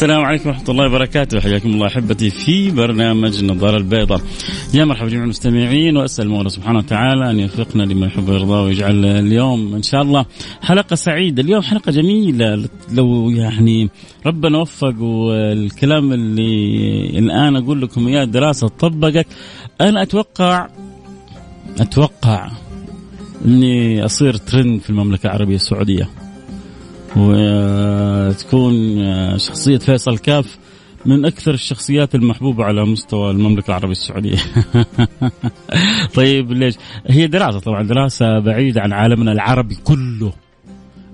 السلام عليكم ورحمة الله وبركاته. حياكم الله أحبتي في برنامج النظارة البيضاء. يا مرحبا جميع المستمعين وأسأل المولى سبحانه وتعالى أن يوفقنا لما يحب ويرضى ويجعل اليوم إن شاء الله حلقة سعيدة. اليوم حلقة جميلة. لو يعني ربنا وفق والكلام اللي الآن أقول لكم إياه دراسة طبقت. أنا أتوقع أتوقع أني أصير ترند في المملكة العربية السعودية. وتكون شخصية فيصل كاف من أكثر الشخصيات المحبوبة على مستوى المملكة العربية السعودية. طيب ليش؟ هي دراسة طبعا دراسة بعيدة عن عالمنا العربي كله.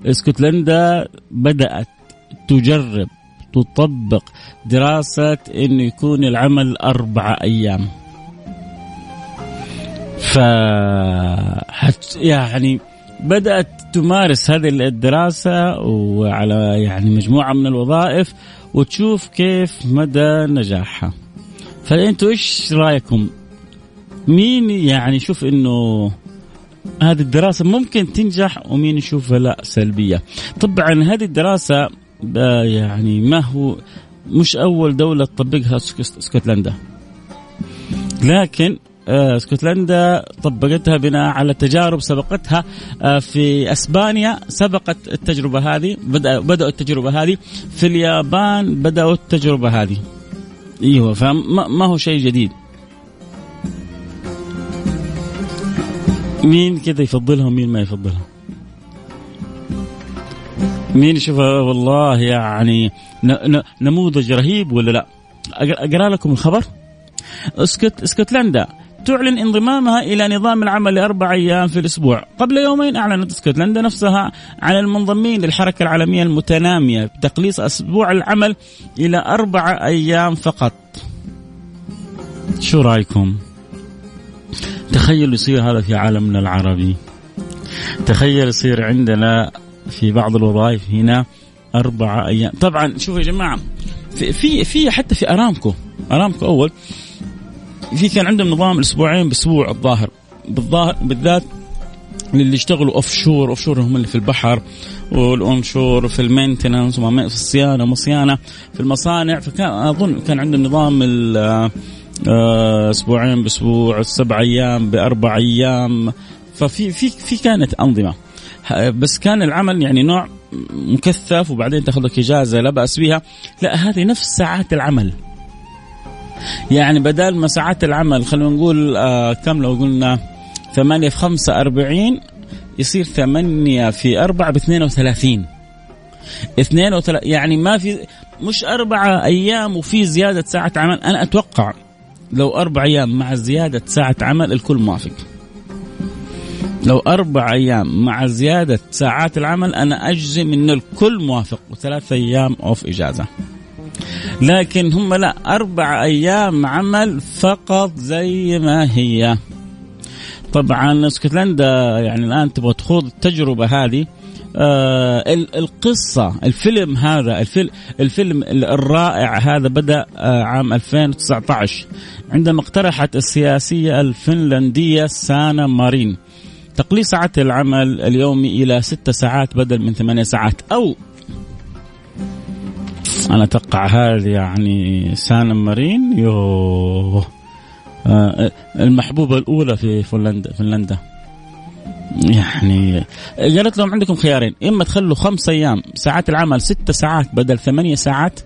إسكتلندا بدأت تجرب تطبق دراسة إنه يكون العمل أربعة أيام. ف يعني بدأت تمارس هذه الدراسة وعلى يعني مجموعة من الوظائف وتشوف كيف مدى نجاحها. فأنتوا إيش رأيكم؟ مين يعني يشوف أنه هذه الدراسة ممكن تنجح ومين يشوفها لا سلبية؟ طبعا هذه الدراسة يعني ما هو مش أول دولة تطبقها اسكتلندا لكن آه، اسكتلندا طبقتها بناء على تجارب سبقتها آه، في أسبانيا سبقت التجربة هذه بدأ بدأوا التجربة هذه. في اليابان بدأوا التجربة هذه. إيوه فما هو شيء جديد. مين كذا يفضلها ومين ما يفضلها مين يشوفها والله يعني نموذج رهيب ولا لا؟ اقرا لكم الخبر. اسكت اسكتلندا تعلن انضمامها إلى نظام العمل لأربع أيام في الأسبوع، قبل يومين أعلنت اسكتلندا نفسها عن المنضمين للحركة العالمية المتنامية بتقليص أسبوع العمل إلى أربع أيام فقط. شو رأيكم؟ تخيلوا يصير هذا في عالمنا العربي. تخيل يصير عندنا في بعض الوظائف هنا أربعة أيام طبعا شوفوا يا جماعة في في, في حتى في أرامكو أرامكو أول في كان عندهم نظام أسبوعين بأسبوع الظاهر. بالظاهر بالذات اللي يشتغلوا offshore offshore هم اللي في البحر وال onshore في ال maintenance في الصيانة ومصيانه في المصانع فكان أظن كان عندهم نظام آه، أسبوعين بأسبوع سبع أيام بأربع أيام. ففي في في كانت أنظمة. بس كان العمل يعني نوع مكثف وبعدين تاخذ لك إجازة لا بأس بها. لا هذه نفس ساعات العمل. يعني بدل ما ساعات العمل خلينا نقول آه كم لو قلنا ثمانية في خمسة أربعين يصير ثمانية في أربعة باثنين وثلاثين. اثنين وثلاثين يعني ما في مش أربعة أيام وفي زيادة ساعة عمل. أنا أتوقع لو أربع أيام مع زيادة ساعة عمل الكل موافق. لو أربع أيام مع زيادة ساعات العمل أنا أجزم أن الكل موافق وثلاثة أيام أوف إجازة. لكن هم لا أربع أيام عمل فقط زي ما هي. طبعا اسكتلندا يعني الآن تبغى تخوض التجربة هذه. آه القصة الفيلم هذا الفيلم, الفيلم الرائع هذا بدأ آه عام 2019 عندما اقترحت السياسية الفنلندية سانا مارين. تقليص ساعات العمل اليومي إلى ست ساعات بدل من ثمانية ساعات أو أنا أتوقع هذه يعني سان مارين يو آه، المحبوبة الأولى في فنلندا فنلندا. يعني قالت لهم عندكم خيارين. إما تخلوا خمس أيام ساعات العمل ست ساعات بدل ثمانية ساعات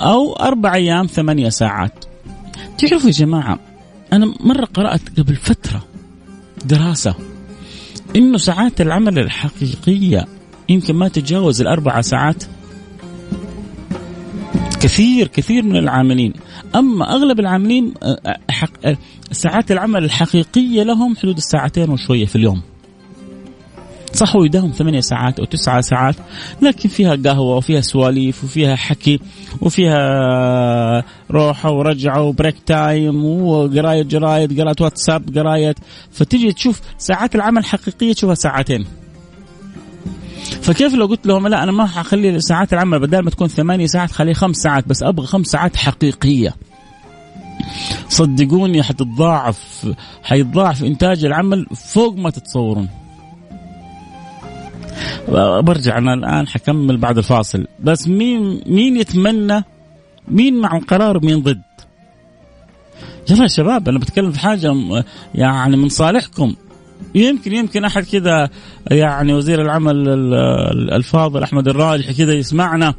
أو أربع أيام ثمانية ساعات. تعرفوا يا جماعة أنا مرة قرأت قبل فترة دراسة إنه ساعات العمل الحقيقية يمكن ما تتجاوز الأربع ساعات. كثير كثير من العاملين. أما أغلب العاملين ساعات العمل الحقيقية لهم حدود الساعتين وشوية في اليوم. صح هو يداوم ثمانية ساعات أو تسعة ساعات لكن فيها قهوة وفيها سواليف وفيها حكي وفيها روحة ورجعة و break time وقراية جرايد قراءة واتساب قراية. فتجي تشوف ساعات العمل حقيقية تشوفها ساعتين. فكيف لو قلت لهم لا أنا ما حخلي ساعات العمل بدل ما تكون ثمانية ساعات خليها خمس ساعات بس أبغى خمس ساعات حقيقية. صدقوني حتتضاعف حيتضاعف إنتاج العمل فوق ما تتصورون. برجع أنا الآن حكمل بعد الفاصل. بس مين مين يتمنى مين مع القرار ومين ضد؟ يلا يا شباب أنا بتكلم في حاجة يعني من صالحكم. يمكن يمكن أحد كذا يعني وزير العمل الفاضل أحمد الراجحي كذا يسمعنا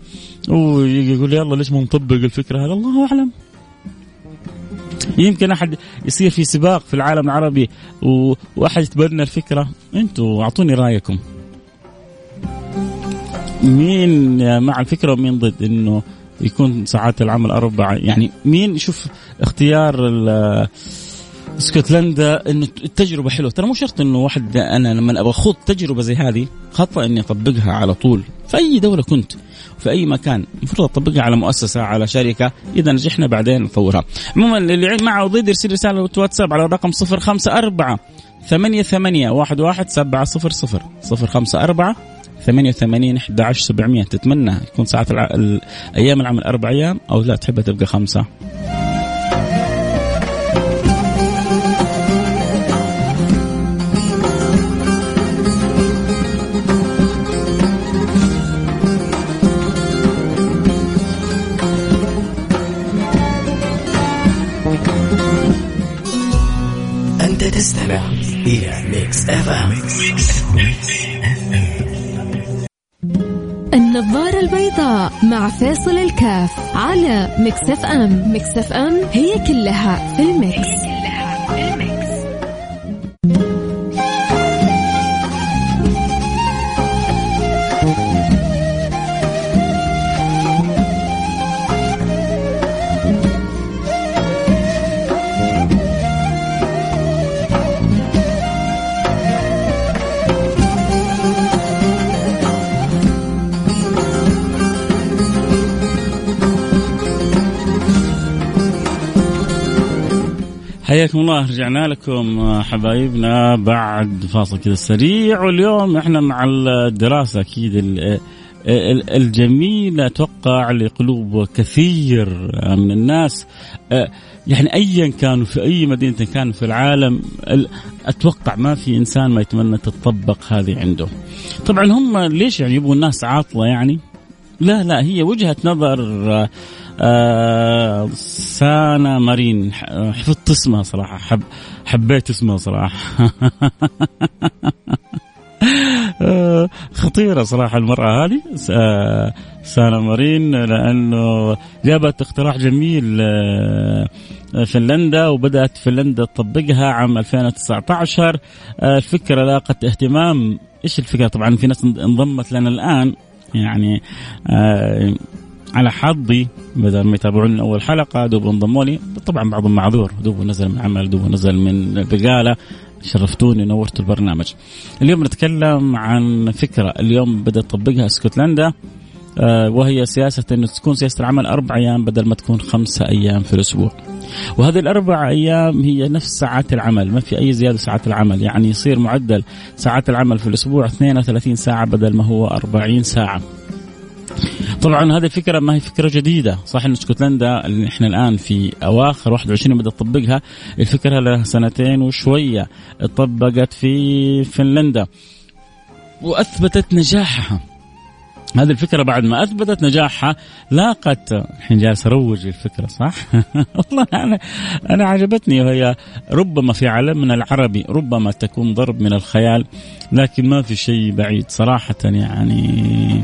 ويقول يلا ليش ما نطبق الفكرة هذا الله أعلم. يمكن أحد يصير في سباق في العالم العربي وأحد يتبنى الفكرة. أنتوا أعطوني رأيكم. مين مع الفكرة ومين ضد إنه يكون ساعات العمل اربعه يعني مين شوف اختيار اسكتلندا انه التجربة حلوة. ترى مو شرط إنه واحد أنا لما أبغى أخوض تجربة زي هذه خطا إني أطبقها على طول. في أي دولة كنت في أي مكان المفروض أطبقها على مؤسسة على شركة. إذا نجحنا بعدين نطورها. عموما اللي معه ضد يرسل رسالة واتساب على الرقم 054 ثمانية ثمانية واحد واحد سبعة صفر صفر. صفر خمسة أربعة ثمانية وثمانين أحد عشر سبعمية تتمنى يكون ساعات أيام العمل أربع أيام أو لا تحبها تبقى خمسة. Mix FM النظارة البيضاء مع فاصل الكاف على Mix FM Mix FM هي كلها في ال mix, حياكم الله رجعنا لكم حبايبنا بعد فاصل كذا سريع واليوم إحنا مع الدراسة أكيد الجميلة أتوقع لقلوب كثير من الناس يعني ايا كانوا في أي مدينة كانوا في العالم أتوقع ما في إنسان ما يتمنى تطبق هذه عنده. طبعا هم ليش يعني يبغوا الناس عاطلة يعني؟ لا لا هي وجهة نظر آه سانا مارين. حفظت اسمها صراحة. حب حبيت اسمها صراحة. آه، خطيرة صراحة المرأة هذه. آه، سانا مارين لأنه جابت اقتراح جميل فنلندا وبدأت فنلندا تطبقها عام 2019 الفكرة لاقت اهتمام. إيش الفكرة؟ طبعا في ناس انضمت لنا الآن. يعني على حظي بدل ما يتابعون أول حلقة دوب انضموا لي طبعا بعضهم معذور. دوب نزل من عمل دوب نزل من بقالة. شرفتوني نورتوا البرنامج. اليوم نتكلم عن فكرة. اليوم بدأت تطبقها اسكتلندا آه، وهي سياسة أنه تكون سياسة العمل أربع أيام بدل ما تكون خمسة أيام في الأسبوع. وهذه الأربع أيام هي نفس ساعات العمل. ما في أي زيادة ساعات العمل. يعني يصير معدل ساعات العمل في الأسبوع 32 ساعة بدل ما هو 40 ساعة. طبعا هذه الفكرة ما هي فكرة جديدة. صح إن اسكتلندا اللي إحنا الآن في أواخر 21 بدأت تطبقها الفكرة لها سنتين وشوية طبقت في فنلندا. وأثبتت نجاحها. هذه الفكرة بعد ما أثبتت نجاحها لاقت الحين جالس أروج الفكرة صح؟ والله أنا أنا عجبتني وهي ربما في عالمنا العربي ربما تكون ضرب من الخيال لكن ما في شيء بعيد صراحة يعني.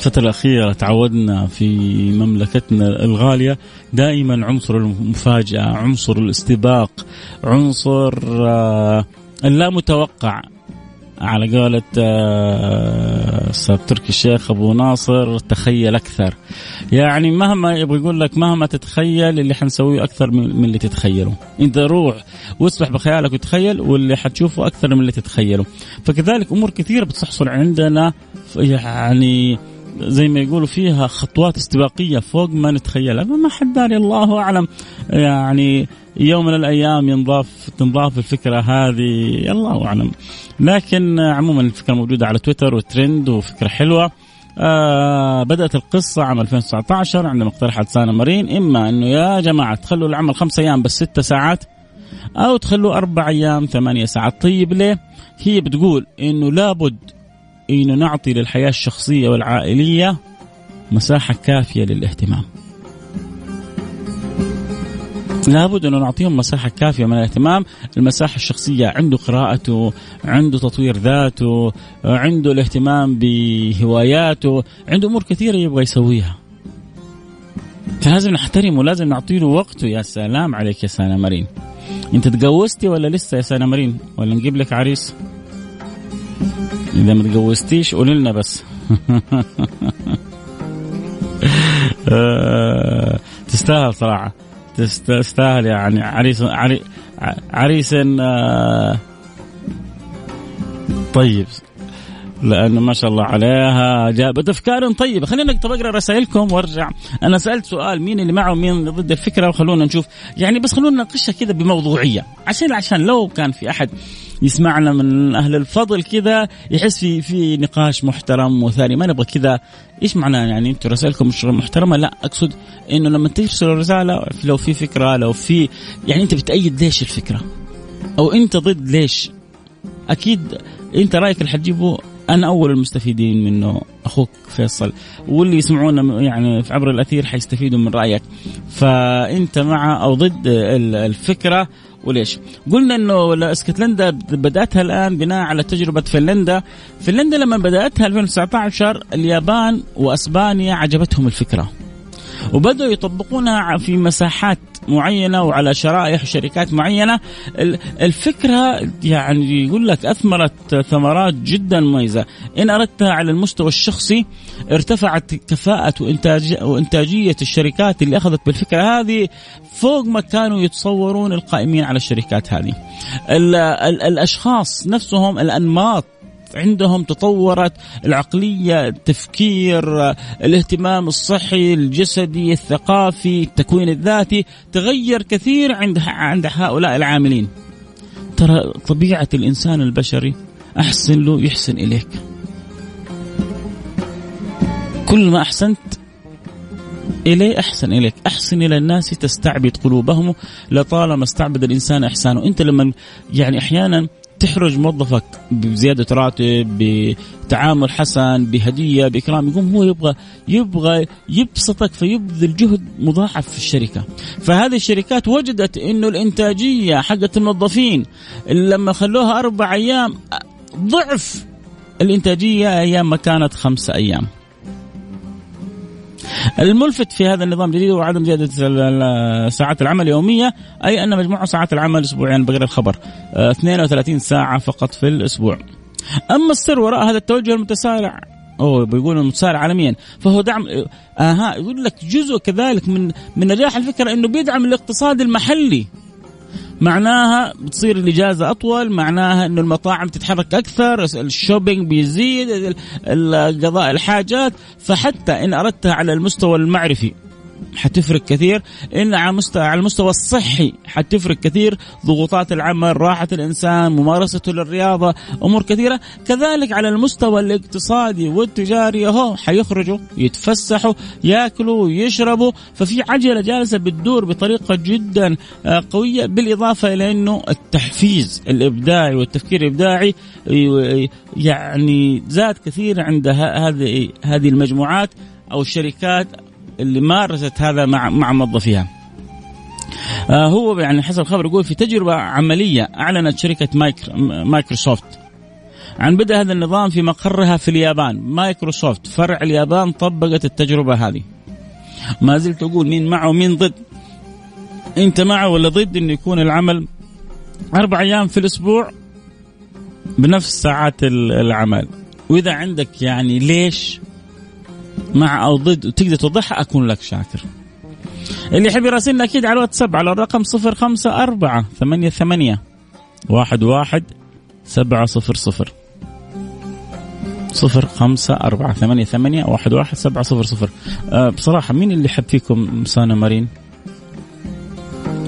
الفترة الأخيرة تعودنا في مملكتنا الغالية دائما عنصر المفاجأة عنصر الاستباق عنصر آه، اللا متوقع على قولة آه، أستاذ تركي الشيخ أبو ناصر تخيل أكثر. يعني مهما يبغى يقول لك مهما تتخيل اللي حنسويه أكثر من اللي تتخيله. أنت روح واسبح بخيالك وتخيل واللي حتشوفه أكثر من اللي تتخيله. فكذلك أمور كثيرة بتحصل عندنا يعني زي ما يقولوا فيها خطوات استباقية فوق ما نتخيلها ما حد داري الله أعلم. يعني يوم من الأيام ينضاف تنضاف الفكرة هذه الله أعلم. لكن عموما الفكرة موجودة على تويتر وترند وفكرة حلوة. آه بدأت القصة عام 2019 عندما اقترحت سانا مارين إما أنه يا جماعة تخلوا العمل خمس أيام بس ست ساعات أو تخلوا أربع أيام ثمانية ساعات. طيب ليه؟ هي بتقول إنه لابد انه نعطي للحياة الشخصية والعائلية مساحة كافية للاهتمام. لابد أن نعطيهم مساحة كافية من الاهتمام. المساحة الشخصية عنده قراءته عنده تطوير ذاته عنده الاهتمام بهواياته عنده أمور كثيرة يبغى يسويها. فلازم نحترمه لازم نعطي له وقته. يا سلام عليك يا سانا مارين أنت تجوزتي ولا لسه يا سانا مارين ولا نجيب لك عريس؟ إذا ما تجوزتيش قولي لنا بس. آه، تستاهل صراحة. تستاهل يعني. عريس عريس آه، طيب. لأنه ما شاء الله عليها. جابت افكار طيبة. خلينا طب اقرا رسائلكم وارجع. أنا سألت سؤال مين اللي معه ومين ضد الفكرة؟ وخلونا نشوف. يعني بس خلونا نناقشها كذا بموضوعية. عشان عشان لو كان في أحد يسمعنا من أهل الفضل كذا يحس في في نقاش محترم وثاني. ما نبغى كذا. إيش معناه يعني؟ أنتم رسائلكم مش محترمة؟ لا أقصد إنه لما ترسلوا رساله لو في فكرة لو في يعني أنت بتأيد ليش الفكرة؟ أو أنت ضد ليش؟ أكيد أنت رأيك اللي حتجيبه. أنا أول المستفيدين منه أخوك فيصل. واللي يسمعونا يعني في عبر الأثير حيستفيدوا من رأيك. فأنت مع أو ضد الفكرة. وليش؟ قلنا إنه اسكتلندا بدأتها الآن بناء على تجربة فنلندا، فنلندا لما بدأتها 2019 اليابان وأسبانيا عجبتهم الفكرة. وبدأوا يطبقونها في مساحات معينة وعلى شرائح شركات معينة. الفكرة يعني يقول لك أثمرت ثمرات جدا مميزة. إن أردتها على المستوى الشخصي ارتفعت كفاءة وإنتاجية الشركات اللي أخذت بالفكرة هذه فوق ما كانوا يتصورون القائمين على الشركات هذه. الأشخاص نفسهم الأنماط عندهم تطورت العقلية التفكير الاهتمام الصحي الجسدي الثقافي التكوين الذاتي تغير كثير عند عند هؤلاء العاملين. ترى طبيعة الإنسان البشري أحسن له يحسن إليك. كل ما أحسنت إليه أحسن إليك. أحسن إلى الناس تستعبد قلوبهم لطالما استعبد الإنسان إحسانه. أنت لما يعني أحيانا تحرج موظفك بزيادة راتب بتعامل حسن بهدية بإكرام يقوم هو يبغى يبغى يبسطك فيبذل جهد مضاعف في الشركة. فهذه الشركات وجدت إنه الإنتاجية حقت الموظفين لما خلوها أربع أيام ضعف الإنتاجية أيام ما كانت خمسة أيام. الملفت في هذا النظام الجديد هو عدم زيادة ساعات العمل اليوميه أي أن مجموع ساعات العمل اسبوعيا يعني الخبر 32 آه، ساعة فقط في الأسبوع. أما السر وراء هذا التوجه المتسارع هو بيقول المتسارع عالميا فهو دعم أها يقول لك جزء كذلك من من نجاح الفكرة إنه بيدعم الاقتصاد المحلي معناها بتصير الإجازة أطول معناها إنه المطاعم تتحرك أكثر الشوبينج بيزيد قضاء الحاجات فحتى إن أردتها على المستوى المعرفي. حتفرق كثير. إن على المستوى على المستوى الصحي حتفرق كثير. ضغوطات العمل راحة الإنسان ممارسته للرياضة أمور كثيرة. كذلك على المستوى الاقتصادي والتجاري أهو حيخرجوا يتفسحوا ياكلوا ويشربوا ففي عجلة جالسة بتدور بطريقة جدا آه، قوية بالإضافة إلى إنه التحفيز الإبداعي والتفكير الإبداعي يعني زاد كثير عند هذه هذه المجموعات أو الشركات اللي مارست هذا مع مع موظفيها. آه هو يعني حسب الخبر يقول في تجربة عملية أعلنت شركة مايكر مايكروسوفت عن بدء هذا النظام في مقرها في اليابان. مايكروسوفت فرع اليابان طبقت التجربة هذه. ما زلت أقول مين معه ومين ضد. أنت معه ولا ضد إنه يكون العمل أربع أيام في الأسبوع بنفس ساعات العمل. وإذا عندك يعني ليش مع أو ضد وتقدر توضحها أكون لك شاكر. اللي يحب يراسلنا أكيد على الواتساب على الرقم صفر خمسة أربعة ثمانية ثمانية واحد واحد سبعة صفر صفر صفر خمسة أربعة ثمانية ثمانية واحد واحد سبعة صفر صفر. أه بصراحة مين اللي يحب فيكم سانا مارين؟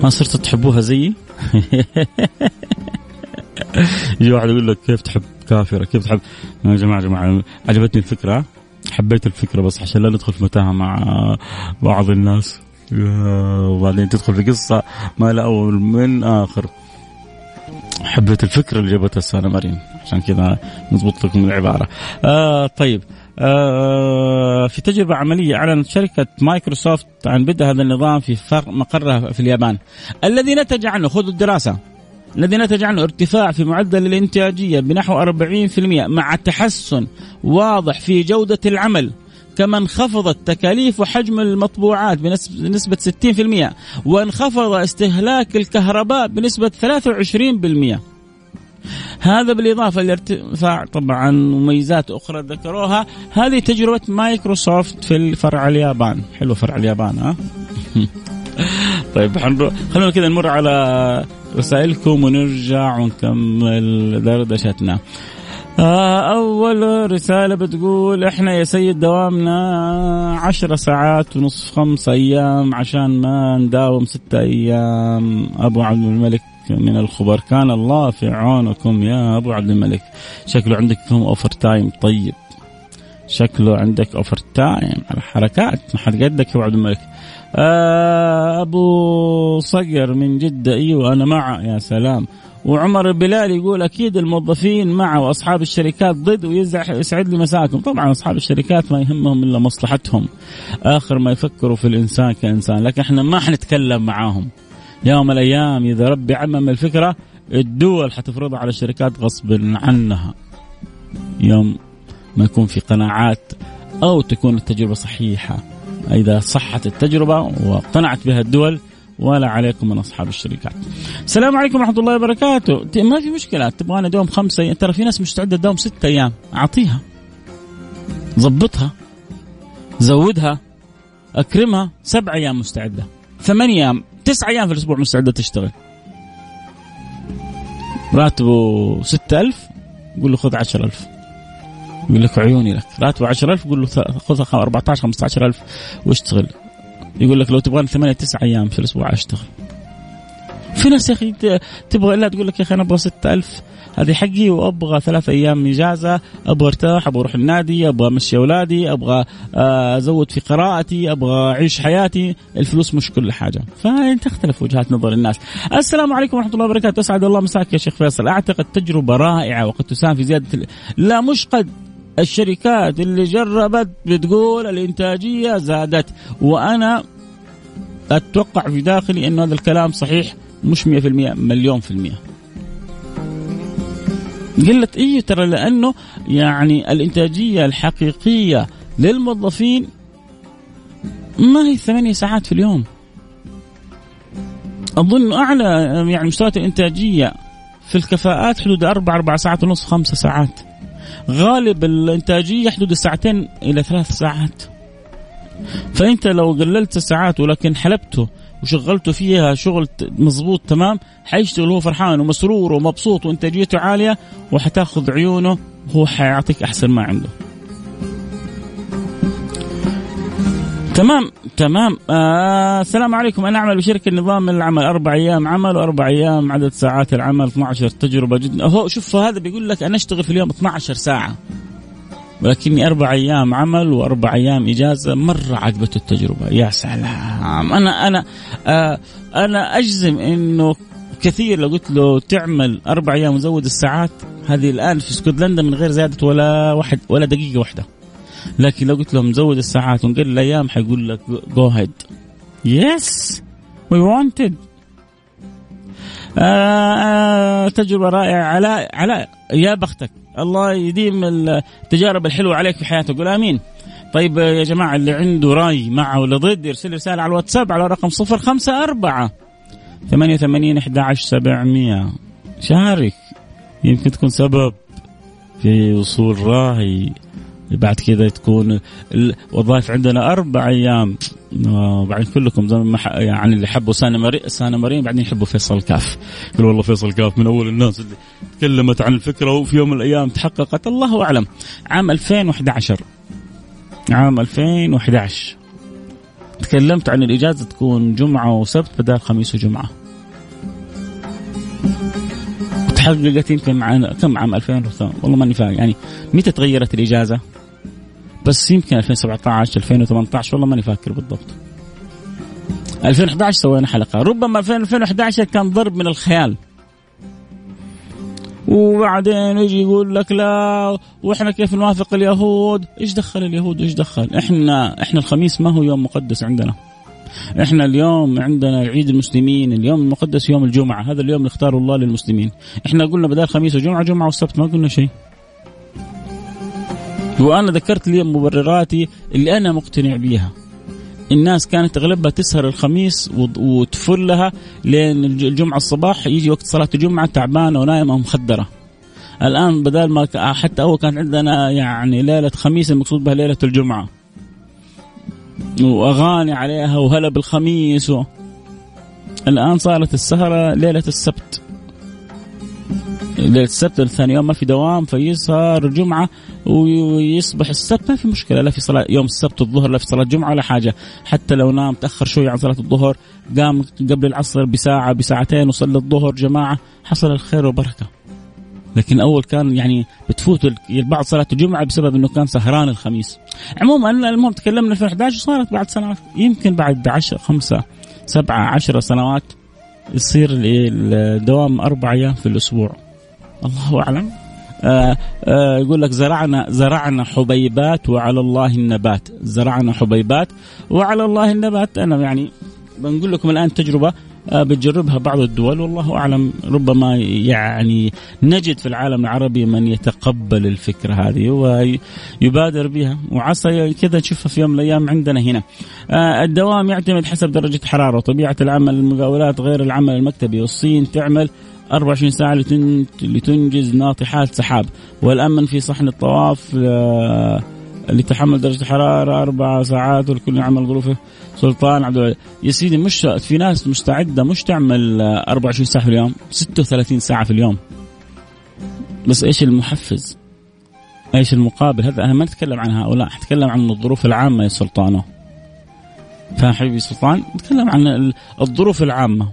ما صرتوا تحبوها زيي؟ يجي واحد يقول لك كيف تحب كافرة كيف تحب؟ يا جماعة جماعة عجبتني الفكرة حبيت الفكرة بس عشان لا ندخل في متاهة مع بعض الناس. وبعدين تدخل في قصة ما لا أول من آخر. حبيت الفكرة اللي جابتها السنة مريم. عشان كذا نضبط لكم العبارة. آه طيب. آه في تجربة عملية أعلنت شركة مايكروسوفت عن بدء هذا النظام في مقرها في اليابان. الذي نتج عنه خذوا الدراسة. الذي نتج عنه ارتفاع في معدل الإنتاجية بنحو 40% مع تحسن واضح في جودة العمل كما انخفضت تكاليف وحجم المطبوعات بنسبة 60% وانخفض استهلاك الكهرباء بنسبة 23% هذا بالإضافة لارتفاع طبعا مميزات أخرى ذكروها هذه تجربة مايكروسوفت في الفرع اليابان. حلو فرع اليابان ها؟ طيب خلونا كذا نمر على رسائلكم ونرجع ونكمل دردشتنا. آه، أول رسالة بتقول إحنا يا سيد دوامنا عشرة ساعات ونصف خمس أيام عشان ما نداوم ستة أيام. أبو عبد الملك من الخبر كان الله في عونكم يا أبو عبد الملك. شكله عندك فيهم أوفر تايم طيب. شكله عندك أوفر تايم على حركات. ما حد قدك يا أبو عبد الملك. آه أبو صقر من جدة أيوة أنا مع يا سلام. وعمر البلال يقول أكيد الموظفين مع وأصحاب الشركات ضد ويسعد لي مساكم طبعا أصحاب الشركات ما يهمهم إلا مصلحتهم. آخر ما يفكروا في الإنسان كإنسان. لكن إحنا ما حنتكلم معاهم. يوم الأيام إذا ربي عمم الفكرة الدول حتفرضها على الشركات غصب عنها. يوم ما يكون في قناعات أو تكون التجربة صحيحة. إذا صحت التجربة واقتنعت بها الدول ولا عليكم من أصحاب الشركات. السلام عليكم ورحمة الله وبركاته، ما في مشكلة تبغانا دوم خمسة. ترى في ناس مستعدة تداوم ستة أيام، أعطيها. ظبطها. زودها. أكرمها، سبع أيام مستعدة. ثمانية أيام، تسع أيام في الأسبوع مستعدة تشتغل. راتبه ستة ألف قول له خذ عشر ألف يقول لك عيوني لك. راتبه عشر ألف قول له خذ 14 15 ألف واشتغل. يقول لك لو تبغى ثمانية تسعة أيام في الأسبوع أشتغل. في ناس يا أخي تبغى الا تقول لك يا أخي أنا أبغى 6000 هذه حقي وأبغى ثلاث أيام اجازه أبغى أرتاح أبغى أروح النادي أبغى أمشي أولادي أبغى آه، أزود في قراءتي أبغى أعيش حياتي. الفلوس مش كل حاجة. فتختلف وجهات نظر الناس. السلام عليكم ورحمة الله وبركاته. أسعد الله مساك يا شيخ فيصل. أعتقد تجربة رائعة وقد تساهم في زيادة لا مش قد الشركات اللي جربت بتقول الإنتاجية زادت وأنا أتوقع في داخلي إنه هذا الكلام صحيح مش 100% مليون في المية. قلت إيه ترى؟ لأنه يعني الإنتاجية الحقيقية للموظفين ما هي ثمانية ساعات في اليوم. أظن أعلى يعني مستويات الإنتاجية في الكفاءات حدود أربع أربع ساعات ونص خمسة ساعات. غالب الإنتاجية حدود الساعتين إلى ثلاث ساعات فأنت لو قللت الساعات ولكن حلبته وشغلته فيها شغل مضبوط تمام حيشتغل هو فرحان ومسرور ومبسوط وإنتاجيته عالية وحتاخذ عيونه وهو حيعطيك أحسن ما عنده. تمام تمام. آه السلام عليكم. أنا أعمل بشركة نظام العمل. أربع أيام عمل وأربع أيام عدد ساعات العمل 12 تجربة جدا هو شوف هذا بيقول لك أنا أشتغل في اليوم 12 ساعة ولكني أربع أيام عمل وأربع أيام إجازة. مرة عجبته التجربة. يا سلام. أنا أنا آه أنا أجزم إنه كثير لو قلت له تعمل أربع أيام وزود الساعات هذه الآن في اسكتلندا من غير زيادة ولا واحد ولا دقيقة واحدة. لكن لو قلت لهم زود الساعات ونقل الأيام حيقول لك go ahead yes we آه تجربة رائعة. علاء علاء يا بختك. الله يديم التجارب الحلوة عليك في حياتك. قول آمين. طيب يا جماعة اللي عنده رأي مع ولا ضد يرسل رسالة على الواتساب على رقم 054 88 11 700 شارك. يمكن تكون سبب في وصول راهي بعد كذا تكون الوظائف عندنا أربع أيام. وبعدين كلكم زي ما يعني اللي حبوا سانا مريم سانا مريم بعدين يحبوا فيصل كاف. يقول والله فيصل كاف من أول الناس اللي تكلمت عن الفكرة وفي يوم من الأيام تحققت. الله أعلم. عام 2011 عام 2011 تكلمت عن الإجازة تكون جمعة وسبت بدل خميس وجمعة. تحققت يمكن معنا كم عام 2000 والله ماني فاهم يعني متى تغيرت الإجازة؟ بس يمكن 2017 2018 والله ماني فاكر بالضبط 2011 سوينا حلقة ربما 2011 كان ضرب من الخيال وبعدين يجي يقول لك لا وإحنا كيف نوافق اليهود؟ إيش دخل اليهود وايش دخل؟ إحنا إحنا الخميس ما هو يوم مقدس عندنا. إحنا اليوم عندنا عيد المسلمين، اليوم المقدس يوم الجمعة، هذا اليوم اللي اختاره الله للمسلمين. إحنا قلنا بدل خميس وجمعة جمعة والسبت ما قلنا شيء. وأنا ذكرت لي مبرراتي اللي أنا مقتنع بيها. الناس كانت أغلبها تسهر الخميس وتفلها لين الجمعة الصباح يجي وقت صلاة الجمعة تعبانة ونايمة مخدره الآن بدل ما حتى أول كان عندنا يعني ليلة خميس المقصود بها ليلة الجمعة. وأغاني عليها وهلا بالخميس و... الآن صارت السهرة ليلة السبت. ليله السبت ثاني يوم ما في دوام فيسهر الجمعه ويصبح السبت ما في مشكلة لا في صلاة يوم السبت الظهر لا في صلاة جمعة ولا حاجة. حتى لو نام تأخر شوي عن صلاة الظهر قام قبل العصر بساعة بساعتين وصلى الظهر جماعة حصل الخير والبركة. لكن اول كان يعني بتفوت البعض صلاة الجمعة بسبب إنه كان سهران الخميس. عموما المهم تكلمنا في 2011 صارت بعد سنوات يمكن بعد 10 خمسة سبعة عشر سنوات يصير الدوام أربع أيام في الأسبوع. الله أعلم. آه آه يقول لك زرعنا زرعنا حبيبات وعلى الله النبات. زرعنا حبيبات وعلى الله النبات. أنا يعني بنقول لكم الآن تجربة آه بتجربها بعض الدول والله أعلم. ربما يعني نجد في العالم العربي من يتقبل الفكرة هذه ويبادر بها. وعسى كذا نشوفها في يوم من الأيام عندنا هنا. الدوام يعتمد حسب درجة الحراره وطبيعه العمل المقاولات غير العمل المكتبي. والصين تعمل 24 ساعة لتنجز ناطحات سحاب والأمن في صحن الطواف آه، اللي تحمل درجة الحرارة أربع ساعات والكل يعمل ظروفه سلطان عبد يا سيدي مش في ناس مستعدة مش تعمل 24 ساعة في اليوم 36 ساعة في اليوم بس إيش المحفز؟ إيش المقابل؟ هذا أنا ما أتكلم عن هؤلاء، أتكلم عن الظروف العامة يا سلطانة. فاهم حبيبي سلطان؟ نتكلم عن الظروف العامة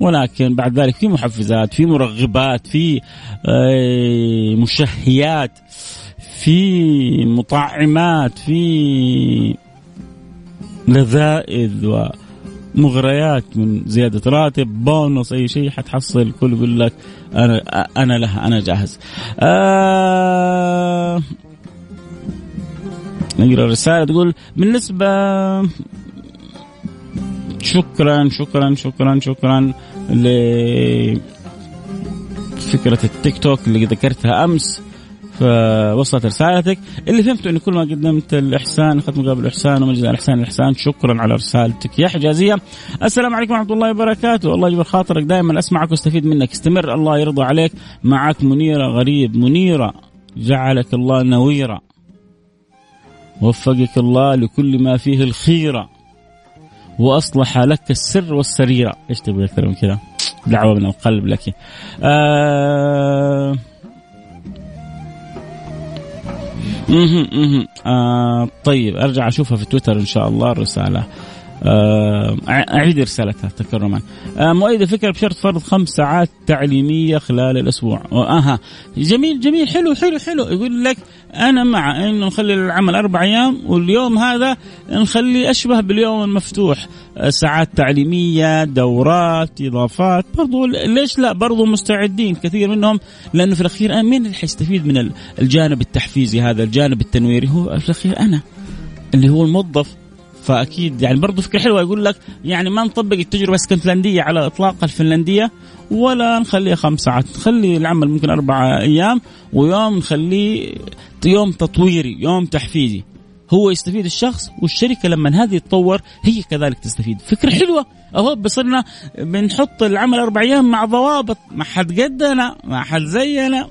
ولكن بعد ذلك في محفزات في مرغبات في آه، مشهيات في مطعمات في لذائذ ومغريات من زيادة راتب بونص أي شيء حتحصل الكل يقول لك أنا أنا لها أنا جاهز. آه نقرأ رسالة تقول بالنسبة شكرا شكرا شكرا شكرا لفكرة التيك توك اللي ذكرتها أمس فوصلت رسالتك. اللي فهمته إنه كل ما قدمت الإحسان اخذت مقابل الإحسان ومن جزاء الإحسان الإحسان شكرا على رسالتك. يا حجازية السلام عليكم ورحمة الله وبركاته. الله يجبر خاطرك دائما أسمعك واستفيد منك. استمر الله يرضى عليك. معك منيرة غريب منيرة. جعلك الله نويره وفقك الله لكل ما فيه الخيره وأصلح لك السر والسريره إيش تبغى أكثر من كذا؟ دعوة من القلب لك. آه آه طيب أرجع أشوفها في تويتر إن شاء الله الرسالة. آه، أعيد رسالتها تكرما آه، مؤيد الفكرة بشرط فرض خمس ساعات تعليمية خلال الأسبوع. أها. جميل جميل. حلو حلو حلو. يقول لك أنا مع إنه نخلي العمل أربع أيام واليوم هذا نخليه أشبه باليوم المفتوح. آه، ساعات تعليمية دورات إضافات. برضو ليش لا؟ برضو مستعدين كثير منهم لأنه في الأخير مين اللي حيستفيد من الجانب التحفيزي هذا الجانب التنويري؟ هو في الأخير أنا اللي هو الموظف فأكيد يعني برضه فكرة حلوة يقول لك يعني ما نطبق التجربة الاسكتلنديه على إطلاق الفنلندية ولا نخليها خمس ساعات نخلي العمل ممكن أربع أيام ويوم نخليه يوم تطويري يوم تحفيزي. هو يستفيد الشخص والشركة لما هذه تتطور هي كذلك تستفيد. فكرة حلوة. أهو بصرنا بنحط العمل أربع أيام مع ضوابط ما حد قدنا ما حد زينا.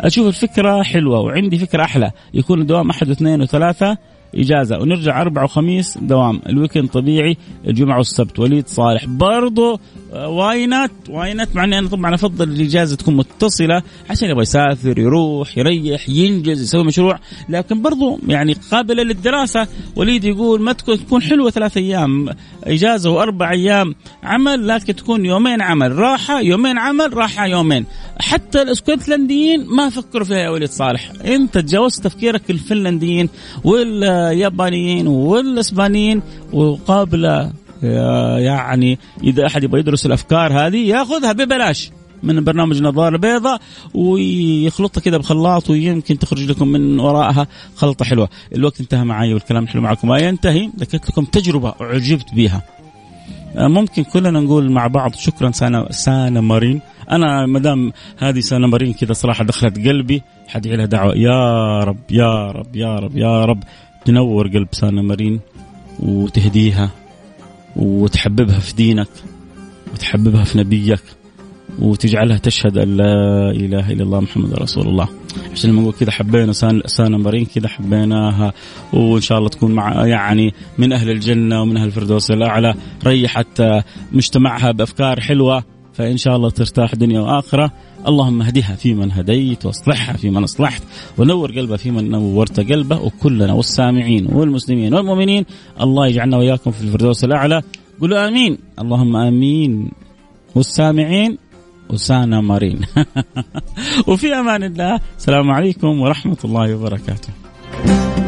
أشوف الفكرة حلوة وعندي فكرة أحلى. يكون الدوام أحد واثنين وثلاثة إجازة. ونرجع أربع وخميس دوام. الويكند طبيعي الجمعة والسبت. وليد صالح. برضو واينات واينات مع إني أنا طبعا أفضل الإجازة تكون متصلة عشان يبغى يسافر يروح يريح ينجز يسوي مشروع. لكن برضو يعني قابلة للدراسة. وليد يقول ما تكون تكون حلوة ثلاث أيام. إجازة وأربع أيام عمل لكن تكون يومين عمل. راحة يومين عمل راحة يومين. حتى الإسكتلنديين ما فكروا فيها يا وليد صالح. أنت تجاوزت تفكيرك الفنلنديين واليابانيين والاسبانيين وقابله يعني إذا أحد يبغى يدرس الأفكار هذه ياخذها ببلاش من برنامج نظارة بيضاء ويخلطها كذا بخلاط ويمكن تخرج لكم من وراءها خلطة حلوة. الوقت انتهى معي والكلام حلو معكم. ما ينتهي. ذكرت لكم تجربة أعجبت بها. ممكن كلنا نقول مع بعض شكرا سانا سانا مارين. أنا ما دام هذه سانا مارين كذا صراحة دخلت قلبي. حدعي لها دعوة. يا رب يا رب يا رب يا رب. تنور قلب سانا مارين وتهديها وتحببها في دينك وتحببها في نبيك وتجعلها تشهد أن لا إله إلا الله محمد رسول الله. عشان لما نقول كذا حبينا سانا مارين كذا حبيناها وإن شاء الله تكون مع يعني من أهل الجنة ومن أهل الفردوس الأعلى ريحت مجتمعها بأفكار حلوة فإن شاء الله ترتاح دنيا وآخرة. اللهم اهدها فيمن هديت واصلحها فيمن اصلحت. ونور قلبها فيمن نورت قلبه. وكلنا والسامعين والمسلمين والمؤمنين. الله يجعلنا وإياكم في الفردوس الأعلى. قولوا آمين. اللهم آمين. والسامعين وسانا مارين وفي أمان الله. السلام عليكم ورحمة الله وبركاته.